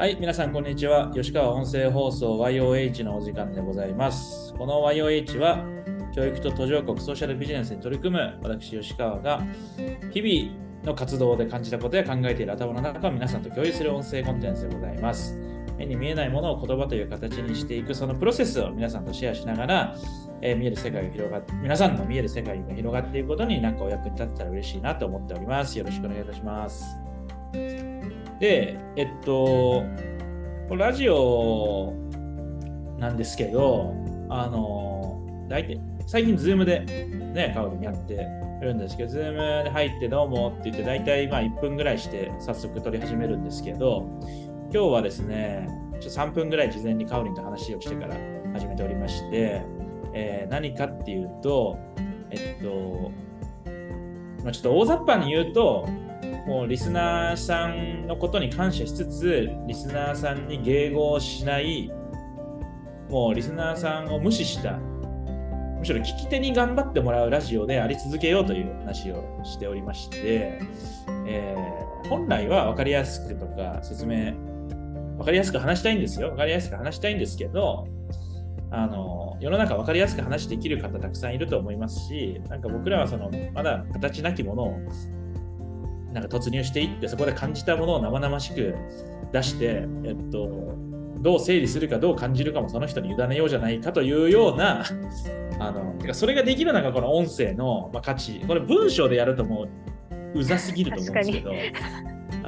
はい、皆さん、こんにちは。吉川音声放送 YOH のお時間でございます。この YOH は、教育と途上国ソーシャルビジネスに取り組む私、吉川が、日々の活動で感じたことや考えている頭の中を皆さんと共有する音声コンテンツでございます。目に見えないものを言葉という形にしていくそのプロセスを皆さんとシェアしながら、えー見える世界が広がって、皆さんの見える世界が広がっていくことに何かお役に立てたら嬉しいなと思っております。よろしくお願いいたします。で、えっと、ラジオなんですけど、あの、大体、最近、ズームでね、カオリンやってるんですけど、ズームで入ってどうもって言って、大体まあ1分ぐらいして早速撮り始めるんですけど、今日はですね、ちょっと3分ぐらい事前にカオリンと話をしてから始めておりまして、えー何かっていうと、えっと、まあ、ちょっと大雑把に言うと、もうリスナーさんのことに感謝しつつ、リスナーさんに迎合しない、もうリスナーさんを無視した、むしろ聞き手に頑張ってもらうラジオであり続けようという話をしておりまして、えー本来は分かりやすくとか説明、分かりやすく話したいんですよ。分かりやすく話したいんですけど、あの世の中分かりやすく話できる方たくさんいると思いますし、なんか僕らはそのまだ形なきものをなんか突入していって、そこで感じたものを生々しく出して、えっと、どう整理するか、どう感じるかもその人に委ねようじゃないかというような、あのてかそれができるのがこの音声の、まあ、価値、これ文章でやるともううざすぎると思うんですけど。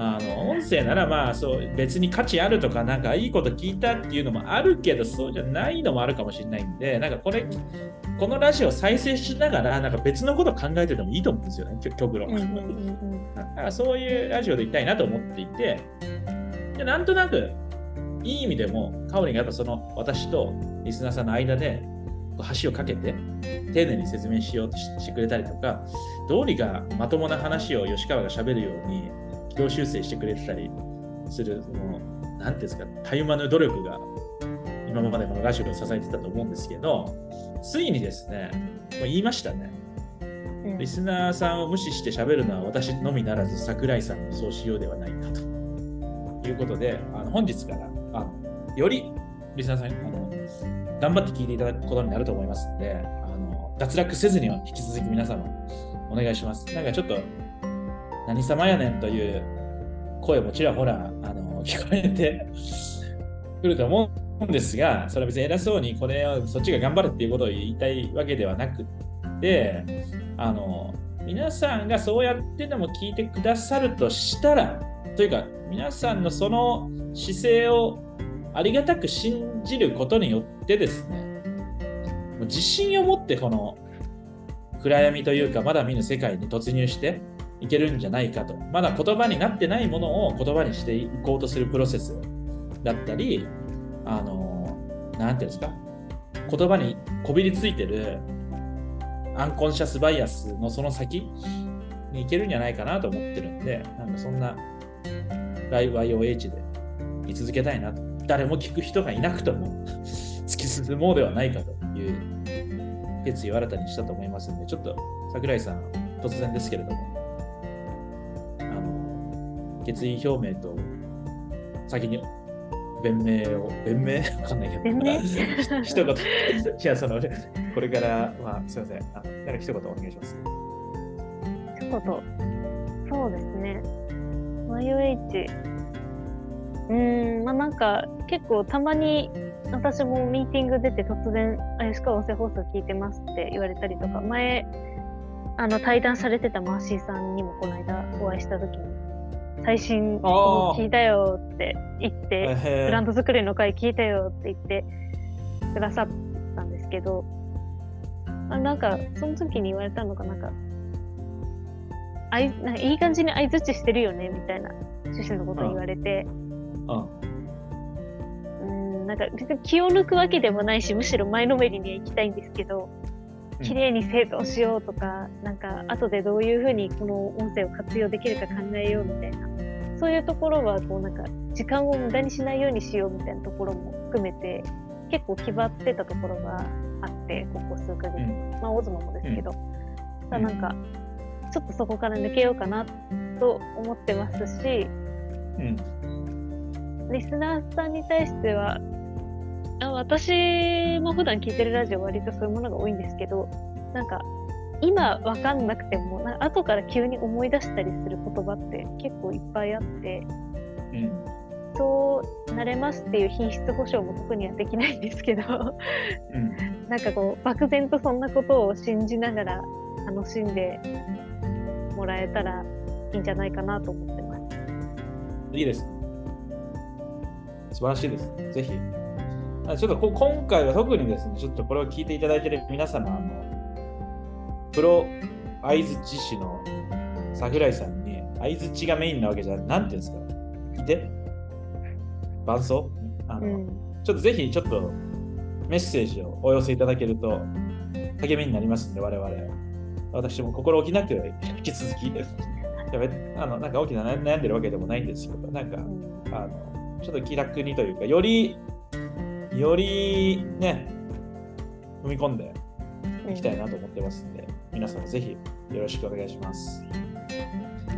あの音声ならまあそう別に価値あるとかなんかいいこと聞いたっていうのもあるけどそうじゃないのもあるかもしれないんでなんかこれこのラジオ再生しながらなんか別のこと考えててもいいと思うんですよね極極論。うんだからそういうラジオでいきたいなと思っていて、でなんとなくいい意味でも、カオリンがやっぱその私とリスナーさんの間で橋をかけて丁寧に説明しようとししてくれたりとか、どうにかまともな話を吉川が喋るように軌道修正してくれてたりする、そのなんていうんですか、たゆまぬ努力が今までこのラジオを支えてたと思うんですけど、ついにですね、もう言いましたね。うんリスナーさんを無視して喋るのは私のみならず桜井さんもそうしようではないかということで、あの本日からあのよりリスナーさんにあの頑張って聞いていただくことになると思いますので、あの脱落せずには引き続き皆様お願いします。なんかちょっと何様やねんという声もちらほらあの聞こえて くると思うんですが、それは別に偉そうにこれをそっちが頑張れっていうことを言いたいわけではなくて、あの皆さんがそうやってでも聞いてくださるとしたらというか皆さんのその姿勢をありがたく信じることによってですね自信を持ってこの暗闇というかまだ見ぬ世界に突入していけるんじゃないかと。まだ言葉になってないものを言葉にしていこうとするプロセスだったりあのなんていうんですか？言葉にこびりついてるアンコンシャスバイアスのその先に行けるんじゃないかなと思ってるんで、なんかそんなライブ IOH で居続けたいなと。誰も聞く人がいなくとも 突き進もうではないかという決意を新たにしたと思いますんで、ちょっと桜井さん、突然ですけれども、決意表明と先に弁明を、弁明？わかんないけど、弁明？一言、いや、その、これから、まあ、すいません。あなんか一言お願いします。一言。そうですね。YOH。うーん、まあなんか結構たまに私もミーティング出て突然、あ、吉川音声放送聞いてますって言われたりとか、前、あの対談されてたマーシーさんにもこの間お会いした時に、最新あー。聞いたよって言って、ブランド作りの回聞いたよって言ってくださったんですけど、あなんか、その時に言われたのが、なんか、あいなんかいい感じに相づちしてるよねみたいな趣旨のことを言われて、うん。うん、なんか別に気を抜くわけでもないし、むしろ前のめりには行きたいんですけど、うん。綺麗に整頓しようとか、なんか後でどういうふうにこの音声を活用できるか考えようみたいな、そういうところはこうなんか時間を無駄にしないようにしようみたいなところも含めて、結構決まってたところがあって、ここ数ヶ月、うん。まあ大相撲もですけど、ただなんか、ちょっとそこから抜けようかなと思ってますし、うん。うリスナーさんに対しては、あ私も普段聞いてるラジオ割とそういうものが多いんですけど、なんか、今わかんなくても、な後から急に思い出したりする言葉って結構いっぱいあって、うん。そうなれますっていう品質保証も特にはできないんですけど、うん。なんかこう、漠然とそんなことを信じながら楽しんでもらえたらいいんじゃないかなと思ってます。いいです。素晴らしいです。ぜひ。あちょっとこ今回は特にですね、ちょっとこれを聞いていただいている皆様、あのプロ相づち師の桜井さんに、相づちがメインなわけじゃなんていうんですか？いて伴奏？あの、うん。ちょっとぜひちょっとメッセージをお寄せいただけると励みになりますんで、我々。私も心置きなく引き続き、いやべあのなんか大きな悩悩んでるわけでもないんですけど、なんか、うん。あのちょっと気楽にというか、より、よりね、踏み込んでいきたいなと思ってますんで、皆さんぜひよろしくお願いします。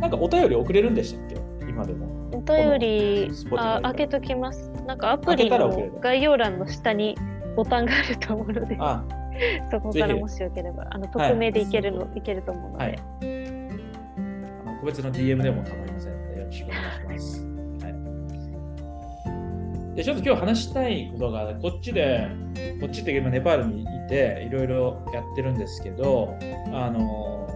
なんかお便り送れるんでしたっけ？今でも。お便りあ開けときます。なんかアプ開リの概要欄の下にボタンがあると思うので、あ、そこからもしよければ、あの匿名でいけるの、い、けると思うので、はいあの個別の DM でも構いませんので、よろしくお願いします。はい、でちょっと今日話したいことが、こっちで、こっちって今ネパールにいて、いろいろやってるんですけど、あの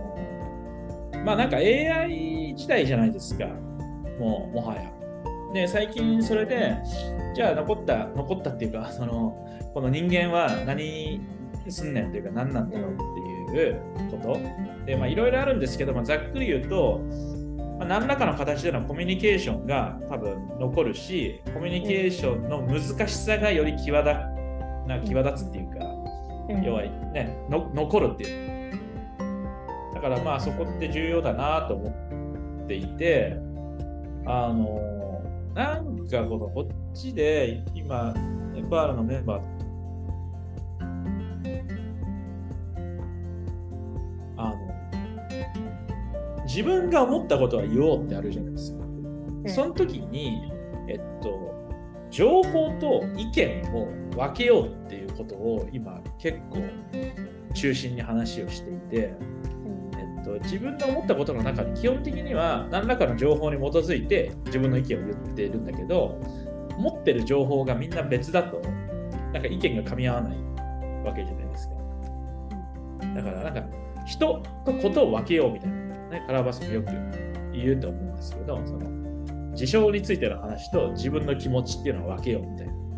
まあなんか AI 時代じゃないですか、もうもはや。で、最近それで、じゃあ残った、残ったっていうか、その、この人間は何すんねんっていうか、何なんだろうっていうこと。で、まあいろいろあるんですけど、まあ、ざっくり言うと、まあ、何らかの形でのコミュニケーションが多分残るし、コミュニケーションの難しさがより際立な際立つっていうか、要はねの、残るっていう。だからまあそこって重要だなと思っていて、あの、なんかこのこっちで今、ネパールのメンバーあの、自分が思ったことは言おうってあるじゃないですか。その時に、えっと、情報と意見を分けようってことを今結構中心に話をしていて、えっと、自分の思ったことの中に基本的には何らかの情報に基づいて自分の意見を言っているんだけど持ってる情報がみんな別だとなんか意見が噛み合わないわけじゃないですか。だからなんか人とことを分けようみたいな、ね、カラーバスもよく言うと思うんですけどその事象についての話と自分の気持ちっていうのを分けようみたいな。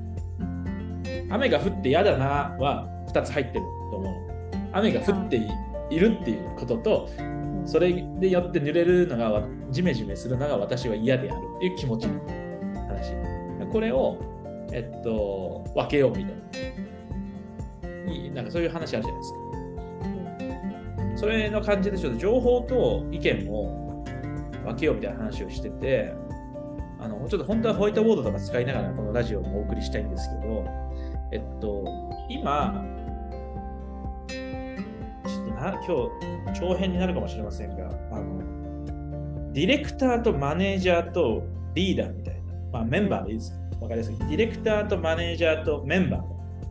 雨が降って嫌だなは2つ入ってると思う。雨が降っているっていうことと、それでよって濡れるのが、ジメジメするのが私は嫌であるっていう気持ちの話。これを、えっと、分けようみたいな。なんかそういう話あるじゃないですか。それの感じでちょっと情報と意見を分けようみたいな話をしてて、あのちょっと本当はホワイトボードとか使いながらこのラジオもお送りしたいんですけど、えっと、今、ちょっとな今日、長編になるかもしれませんが、あのディレクターとマネージャーとリーダーみたいな、まあ、メンバーでいいですかわかりやすい。ディレクターとマネージャーとメンバーが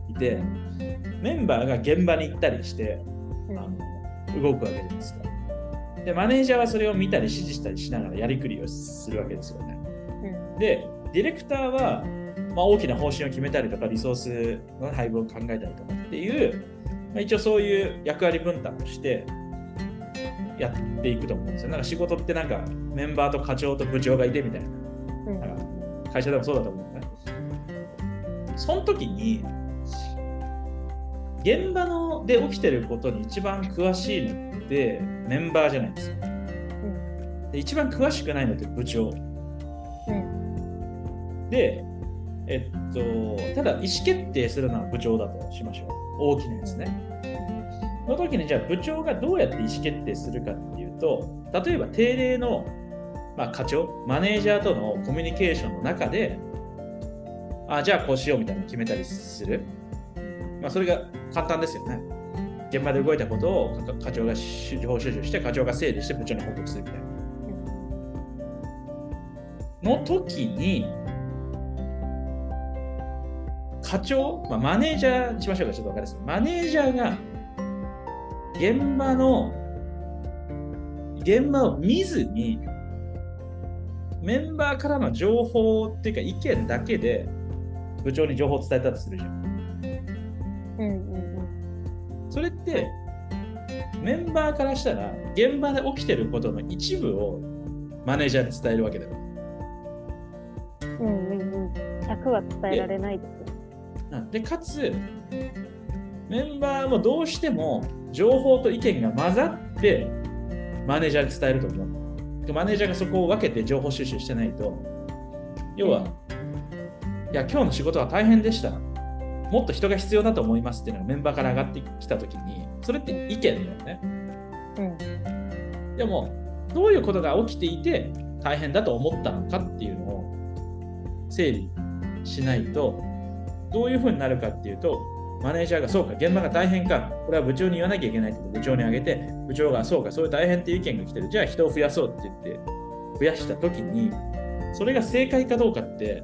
いて、メンバーが現場に行ったりして、うんあの動くわけじゃないですか。で、マネージャーはそれを見たり指示したりしながらやりくりをするわけですよね。うんで、ディレクターは、まあ、大きな方針を決めたりとか、リソースの配分を考えたりとかっていう、まあ、一応そういう役割分担をしてやっていくと思うんですよ。なんか仕事ってなんかメンバーと課長と部長がいてみたいな、うんなんか会社でもそうだと思うんだね。その時に、現場ので起きてることに一番詳しいのってメンバーじゃないですか。で一番詳しくないのって部長。うんで、えっと、ただ意思決定するのは部長だとしましょう。大きなやつね。その時にじゃあ部長がどうやって意思決定するかっていうと、例えば定例の、まあ、課長、マネージャーとのコミュニケーションの中で、あ、じゃあこうしようみたいなの決めたりする。まあ、それが簡単ですよね。現場で動いたことを課課長が情報収集して、課長が整理して部長に報告するみたいな。の時に、課長、まあ、マネージャーにしましょうか、ちょっと分かります。マネージャーが現場の現場を見ずにメンバーからの情報っていうか意見だけで部長に情報を伝えたとするじゃん。うんうんそれってメンバーからしたら現場で起きてることの一部をマネージャーに伝えるわけだよ。うん。うんうんうん。100は伝えられないですよ。でかつメンバーもどうしても情報と意見が混ざってマネージャーに伝えると思う。でマネージャーがそこを分けて情報収集してないと要は、いや今日の仕事は大変でした。もっと人が必要だと思いますっていうのがメンバーから上がってきたときにそれって意見だよね。うん。でもどういうことが起きていて大変だと思ったのかっていうのを整理しないとどういうふうになるかっていうとマネージャーがそうか現場が大変かこれは部長に言わなきゃいけないって部長にあげて部長がそうかそういう大変っていう意見が来てる。じゃあ人を増やそうって言って増やした時にそれが正解かどうかって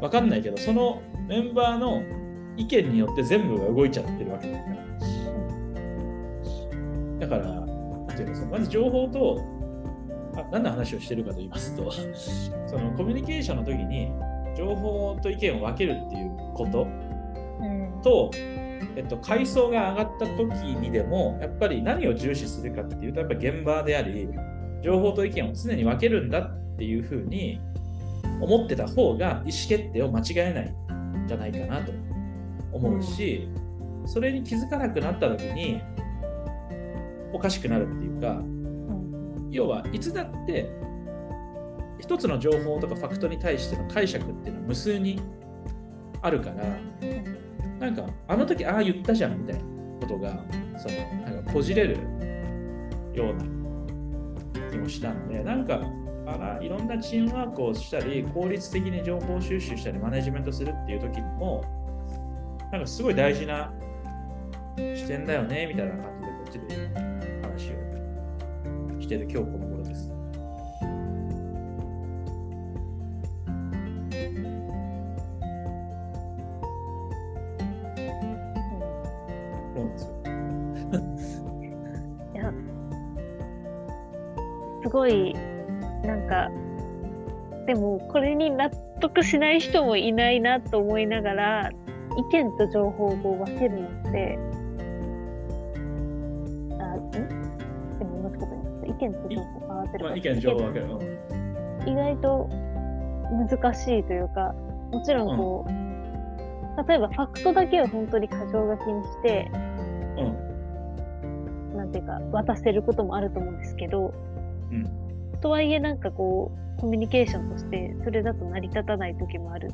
分かんないけどそのメンバーの意見によって全部が動いちゃってるわけだから。だからていうのそのまず情報とあ何の話をしてるかと言いますとそのコミュニケーションの時に情報と意見を分けるっていうことうん。と、えっと、階層が上がった時にでもやっぱり何を重視するかっていうとやっぱ現場であり情報と意見を常に分けるんだっていうふうに思ってた方が意思決定を間違えないんじゃないかなと思うし、それに気づかなくなった時におかしくなるっていうかうん要はいつだって一つの情報とかファクトに対しての解釈っていうのは無数にあるからなんかあの時ああ言ったじゃんみたいなことがそのなんかこじれるような気もしたのでなんかあらいろんなチームワークをしたり効率的に情報収集したりマネジメントするっていう時にもなんかすごい大事な視点だよねみたいな感じでこっちで話をしてる今日このごい、なんか、でもこれに納得しない人もいないなと思いながら、意見と情報を分けるのって、あ、ん？でも同じこと言います。意見と情報、あ、合ってるまあ、意見情報分ける。うん意外と難しいというか、もちろんこう、例えばファクトだけを本当に箇条書きにして、うんなんていうか、渡せることもあると思うんですけど、うんとはいえなんかこう、コミュニケーションとして、それだと成り立たない時もある。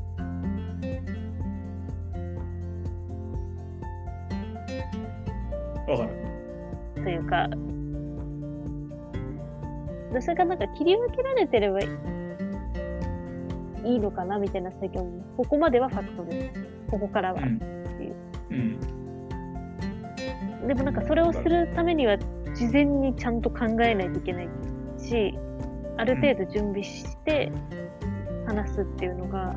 わかる。というか、それがなんか切り分けられてればいいのかなみたいな最近ここまではファクトです。ここからは。うん。うん。でもなんかそれをするためには事前にちゃんと考えないといけないし、ある程度準備して話すっていうのが、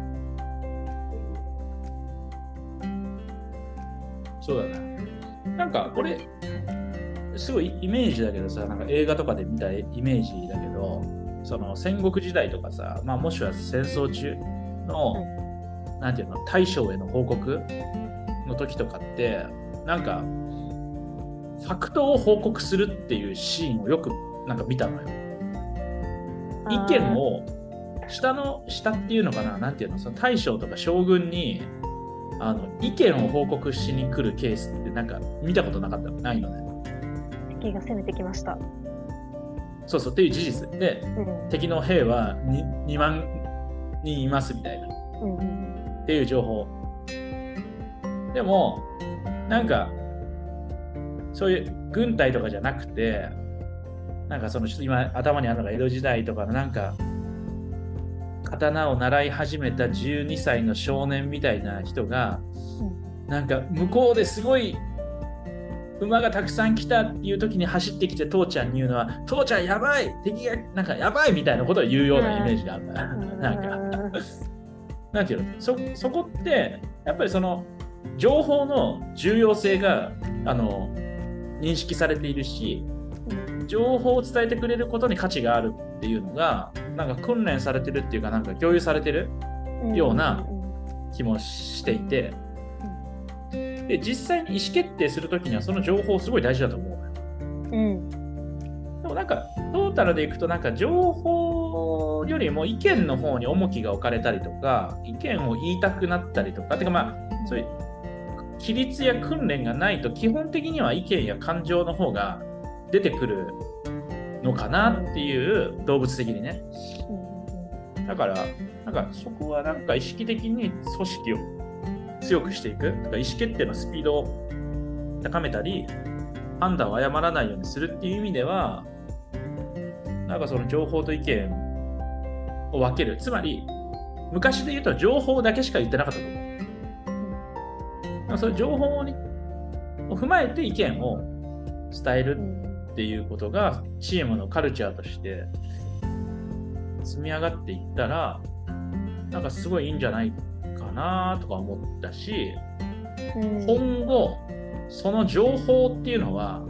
そうだな。なんかこれ、すごいイメージだけどさ、なんか映画とかで見たイメージだけど、その戦国時代とかさ、まあ、もしくは戦争中の、なんていうの、大将への報告の時とかって、なんか、ファクトを報告するっていうシーンをよくなんか見たのよ。意見を下の下っていうのかな？なんていうの？その大将とか将軍にあの意見を報告しに来るケースってなんか見たことなかった？ないのね？敵が攻めてきました。そうそうっていう事実。でうん。敵の兵は 2, 2万人いますみたいな。うんうん。っていう情報。でもなんかそういう軍隊とかじゃなくてなんかその今頭にあるのが江戸時代とかのなんか刀を習い始めた12歳の少年みたいな人がなんか向こうですごい馬がたくさん来たっていう時に走ってきて父ちゃんに言うのは父ちゃんやばい敵がなんかやばいみたいなことを言うようなイメージがある。からうん。なんか。なんていうの？そそこってやっぱりその情報の重要性があの認識されているし情報を伝えてくれることに価値があるっていうのがなんか訓練されてるっていうかなんか共有されてるような気もしていてで実際に意思決定するときにはその情報すごい大事だと思う。うん。でもなんかトータルでいくとなんか情報よりも意見の方に重きが置かれたりとか意見を言いたくなったりとかてかまあそういう規律や訓練がないと基本的には意見や感情の方が出てくるのかなっていう動物的にね。だからなんかそこはなんか意識的に組織を強くしていく。とか意思決定のスピードを高めたり判断を誤らないようにするっていう意味ではなんかその情報と意見を分ける。つまり昔で言うと情報だけしか言ってなかったと思う。その情報を踏まえて意見を伝える。っていうことがチームのカルチャーとして積み上がっていったらなんかすごいいいんじゃないかなとか思ったし今後その情報っていうのは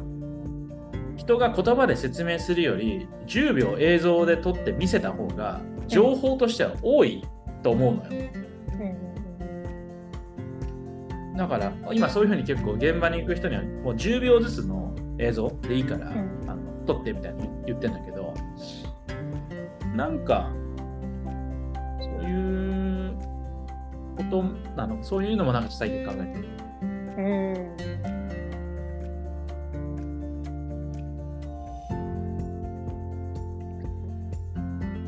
人が言葉で説明するより10秒映像で撮って見せた方が情報としては多いと思うのよ。だから今そういうふうに結構現場に行く人にはもう10秒ずつの映像？でいいから、うん。あの撮ってみたいに言ってんだけどなんかそういうことなの？そういうのもなんか最近考えてる。うん。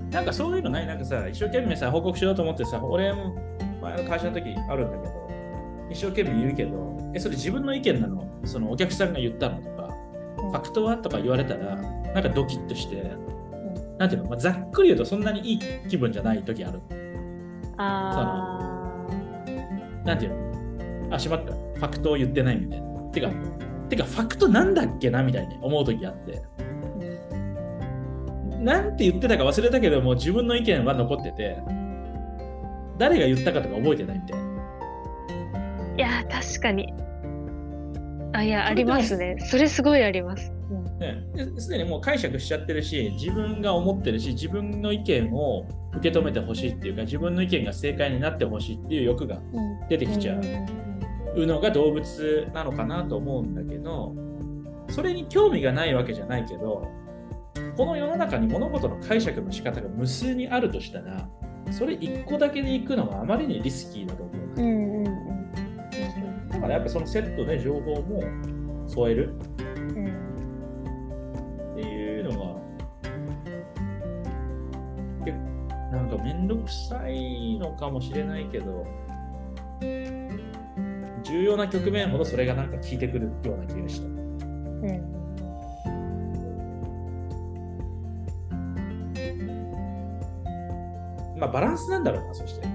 なんかそういうのない？なんかさ、一生懸命さ、報告しようと思ってさ、俺も前の会社の時あるんだけど、一生懸命言うけど、え、それ自分の意見なの？そのお客さんが言ったの？ファクトはとか言われたら、なんかドキッとして、なんていうの、まあ、ざっくり言うとそんなにいい気分じゃない時ある。あなんていうの？あ、しまった。ファクトを言ってないみたいな。てかあ。、てかファクトなんだっけなみたいに思う時あって。なんて言ってたか忘れたけども自分の意見は残ってて誰が言ったかとか覚えてないみたいないや、確かに。あ、いや、ありますね。それすごいあります。ね。ですでにもう解釈しちゃってるし自分が思ってるし自分の意見を受け止めてほしいっていうか自分の意見が正解になってほしいっていう欲がうん。出てきちゃう。のが動物なのかなと思うんだけどそれに興味がないわけじゃないけどこの世の中に物事の解釈の仕方が無数にあるとしたらそれ一個だけでいくのはあまりにリスキーだと思う。うんだからやっぱそのセットで情報も添えるっていうのが結構なんかめんどくさいのかもしれないけど重要な局面ほどそれがなんか効いてくるような気がした。うんまあバランスなんだろうな、そして。な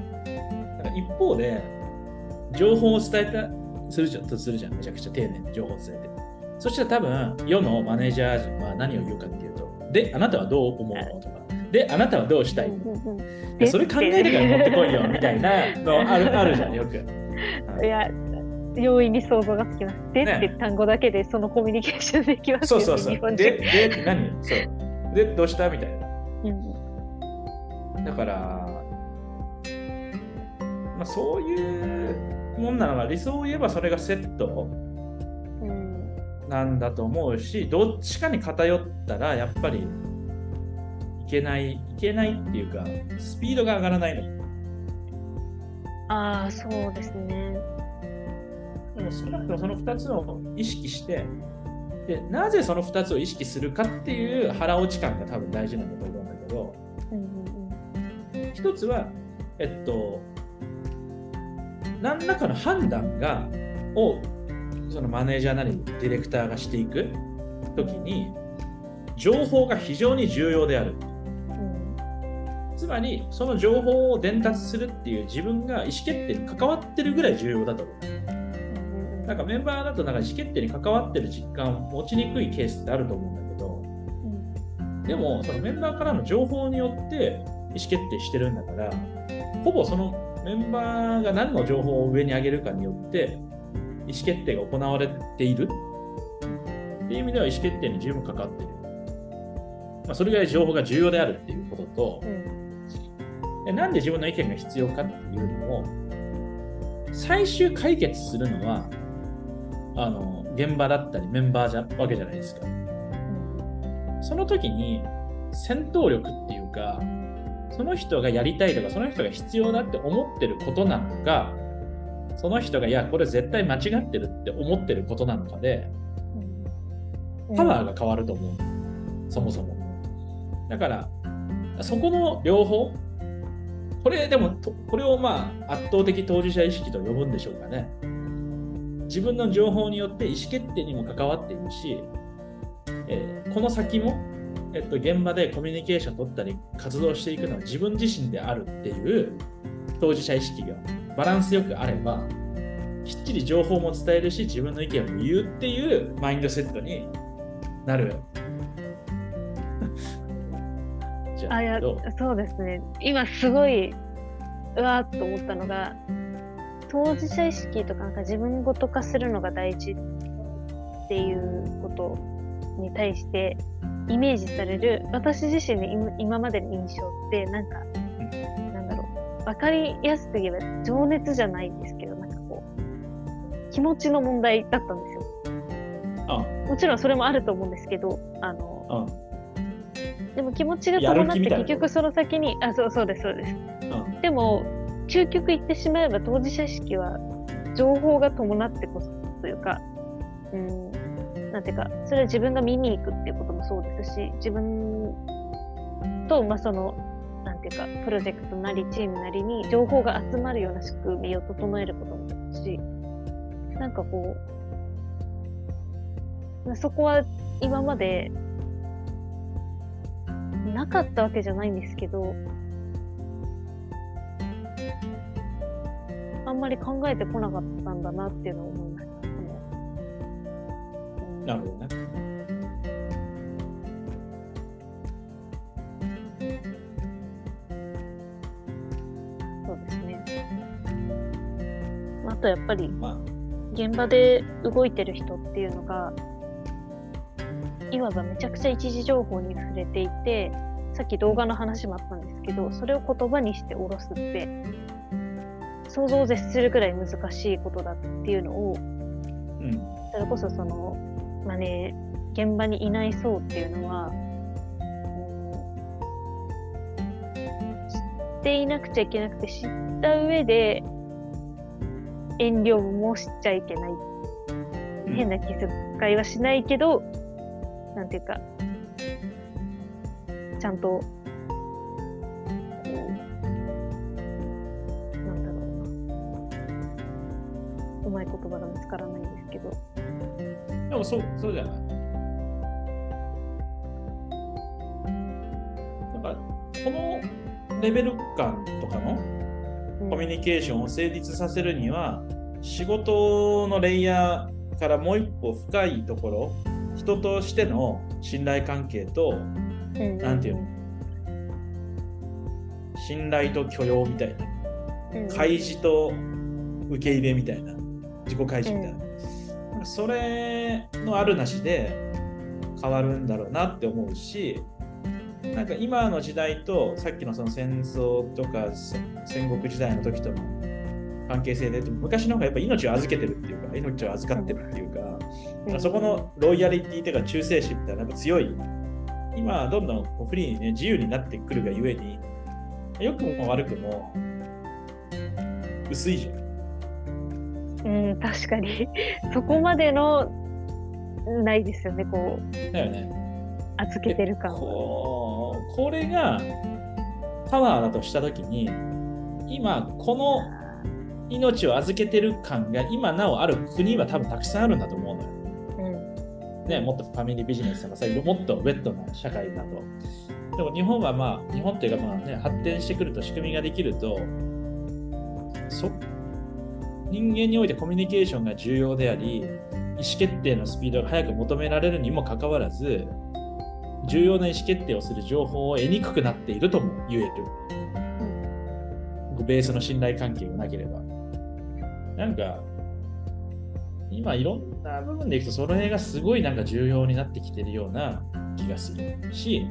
んか一方で、情報を伝えたするじゃんとするじゃん、めちゃくちゃ丁寧に情報を伝えて。そしたら多分、世のマネージャー陣は何を言うかっていうと、で、あなたはどう思うのとか、で、あなたはどうしたい？のそれ考えてから持ってこいよみたいなのあるあるじゃん、よく。いや、容易に想像がつきます。でねって単語だけでそのコミュニケーションできますよね、そうそうそう。で、人。でって何？そう。で、どうした？みたいな。うんだから、まあ、そういうもんなのが理想を言えばそれがセットうんなんだと思うしどっちかに偏ったらやっぱりいけないいけないっていうかスピードが上がらないのああ、そうですね。でも少なくともその2つを意識してでなぜその2つを意識するかっていう腹落ち感が多分大事なんだと思うんだけどうんうん一つはえっと何らかの判断がをそのマネージャーなりディレクターがしていくときに情報が非常に重要である。うんつまりその情報を伝達するっていう自分が意思決定に関わってるぐらい重要だと思う。なんかメンバーだとなんか意思決定に関わってる実感を持ちにくいケースってあると思うんだけどでもそのメンバーからの情報によって意思決定してるんだからほぼそのメンバーが何の情報を上に上げるかによって意思決定が行われているっていう意味では意思決定に十分関わっている。まあ、それぐらい情報が重要であるっていうことと、でなんで自分の意見が必要かっていうのを最終解決するのはあの現場だったりメンバーじゃわけじゃないですか。その時に戦闘力っていうかその人がやりたいとかその人が必要だって思ってることなのかその人がいやこれ絶対間違ってるって思ってることなのかでパワーが変わると思う、そもそも。だからそこの両方これでもこれをまあ圧倒的当事者意識と呼ぶんでしょうかね。自分の情報によって意思決定にも関わっているし、えー、この先もえっと、現場でコミュニケーション取ったり活動していくのは自分自身であるっていう当事者意識がバランスよくあればきっちり情報も伝えるし自分の意見を言うっていうマインドセットになる。じゃあやそうですね。今すごいうわーっと思ったのが当事者意識とかなんか自分ごと化するのが大事っていうことに対してイメージされる私自身の今までの印象ってなんか、なんだろう。分かりやすく言えば情熱じゃないんですけどなんかこう気持ちの問題だったんですよ。あ。もちろんそれもあると思うんですけどあのでも気持ちが伴って結局その先にあそうそうですそうです。でも究極言ってしまえば当事者意識は情報が伴ってこそというか、うん、なんていうか、それは自分が見に行くっていうこともそうですし、自分と、まあ、その、なんていうか、プロジェクトなりチームなりに情報が集まるような仕組みを整えることもですし、なんかこう、そこは今までなかったわけじゃないんですけど、あんまり考えてこなかったんだなっていうのを思いました。なるほどね。そうですね。あとやっぱり、現場で動いてる人っていうのが、いわばめちゃくちゃ一時情報に触れていて、さっき動画の話もあったんですけど、それを言葉にして下ろすって、想像を絶するくらい難しいことだっていうのを、うん、それこそそのまあね、現場にいない層っていうのは、知っていなくちゃいけなくて、知った上で、遠慮もしちゃいけない。変な気遣いはしないけど、なんていうか、ちゃんと、こう、なんだろうな。うまい言葉が見つからないんですけど、でもそうそうじゃない。なんかこのレベル感とかのコミュニケーションを成立させるには、仕事のレイヤーからもう一歩深いところ人としての信頼関係と何、て言うの？信頼と許容みたいな、開示と受け入れみたいな。自己開示みたいな、それのあるなしで変わるんだろうなって思うしなんか今の時代とさっきのその戦争とか戦国時代の時との関係性で昔の方がやっぱ命を預けてるっていうか命を預かってるっていうか、うん、そこのロイヤリティというか忠誠心みたいなやっぱ強い。今どんどんフリーにね自由になってくるがゆえに良くも悪くも薄いじゃんうん、確かに。そこまでの、ないですよね、こう。だよね。預けてる感ここれがパワーだとしたときに、今、この命を預けてる感が今なおある国は多分たくさんあるんだと思うのよ。うん、ね、もっとファミリービジネスとかさ、もっとウェットな社会だと。でも日本はまあ、日本っていうかまあね、発展してくると仕組みができると、そ人間においてコミュニケーションが重要であり、意思決定のスピードが速く求められるにもかかわらず、重要な意思決定をする情報を得にくくなっているとも言える。ベースの信頼関係がなければ。なんか、今いろんな部分でいくと、その辺がすごいなんか重要になってきてるような気がするし、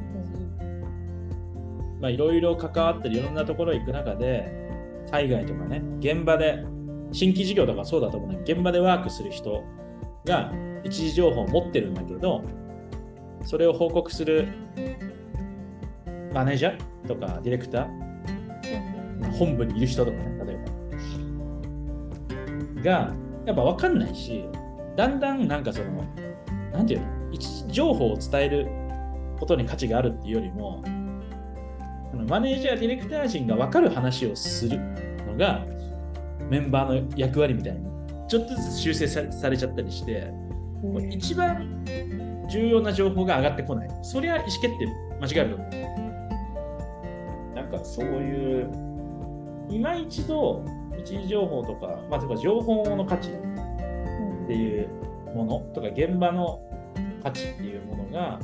まあいろいろ関わってるいろんなところ行く中で、海外とかね、現場で、新規事業とかそうだと思うんだけど、現場でワークする人が一時情報を持ってるんだけど、それを報告するマネージャーとかディレクター、本部にいる人とかね、例えば。が、やっぱ分かんないし、だんだんなんかその、なんていうの、一時情報を伝えることに価値があるっていうよりも、マネージャー、ディレクター陣が分かる話をするのが、メンバーの役割みたいに、ちょっとずつ修正さされちゃったりして、もう一番重要な情報が上がってこない。そりゃ意思決定間違えると思う。なんかそういう、今一度、一時情報とか、まあ、例えば情報の価値っていうものとか、現場の価値っていうものが、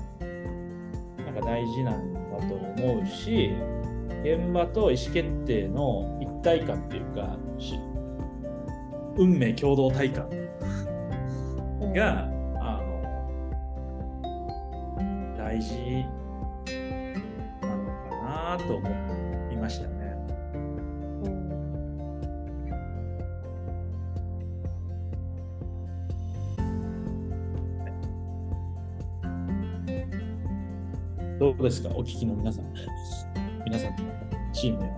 なんか大事なんだと思うし、現場と意思決定の一体感っていうか、し運命共同体感。が、あの大事なのかなと思いましたね。どうですか？お聞きの皆さん。皆さんのチームや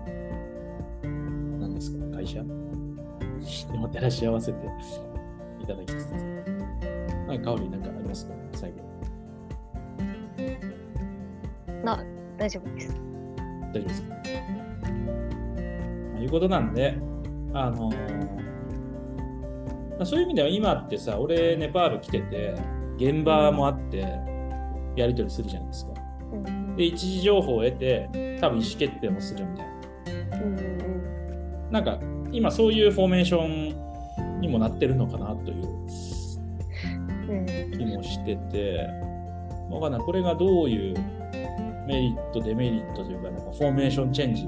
何ですか？会社？でも照らし合わせていただきつつ。はい、香りなんかありますか？最後。な大丈夫です。大丈夫ですか？まあいうことなんで、あのーまあそういう意味では今ってさ、俺ネパール来てて、現場もあって、やり取りするじゃないですか。うんで、一時情報を得て、多分意思決定もするみたいな。うんなんか、今そういうフォーメーションにもなってるのかなといううん気もしてて、わかんない。これがどういうメリット、デメリットというか、なんかフォーメーションチェンジう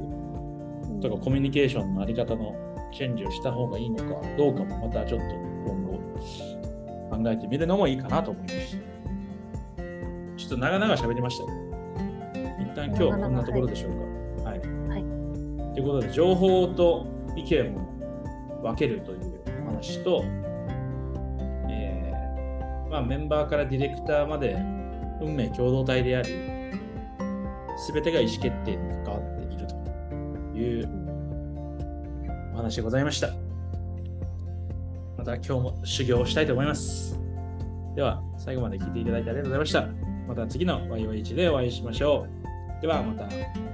んとかコミュニケーションのあり方のチェンジをした方がいいのかどうかもまたちょっと今後考えてみるのもいいかなと思いますし。ちょっと長々喋りましたね。一旦今日はこんなところでしょうか。はい。はいということで、情報と意見を分けるというお話と、えーまあ、メンバーからディレクターまで運命共同体であり、すべてが意思決定に関わっているというお話でございました。また今日も修行したいと思います。では、最後まで聞いていただいてありがとうございました。また次の YY1 でお会いしましょう。では、また。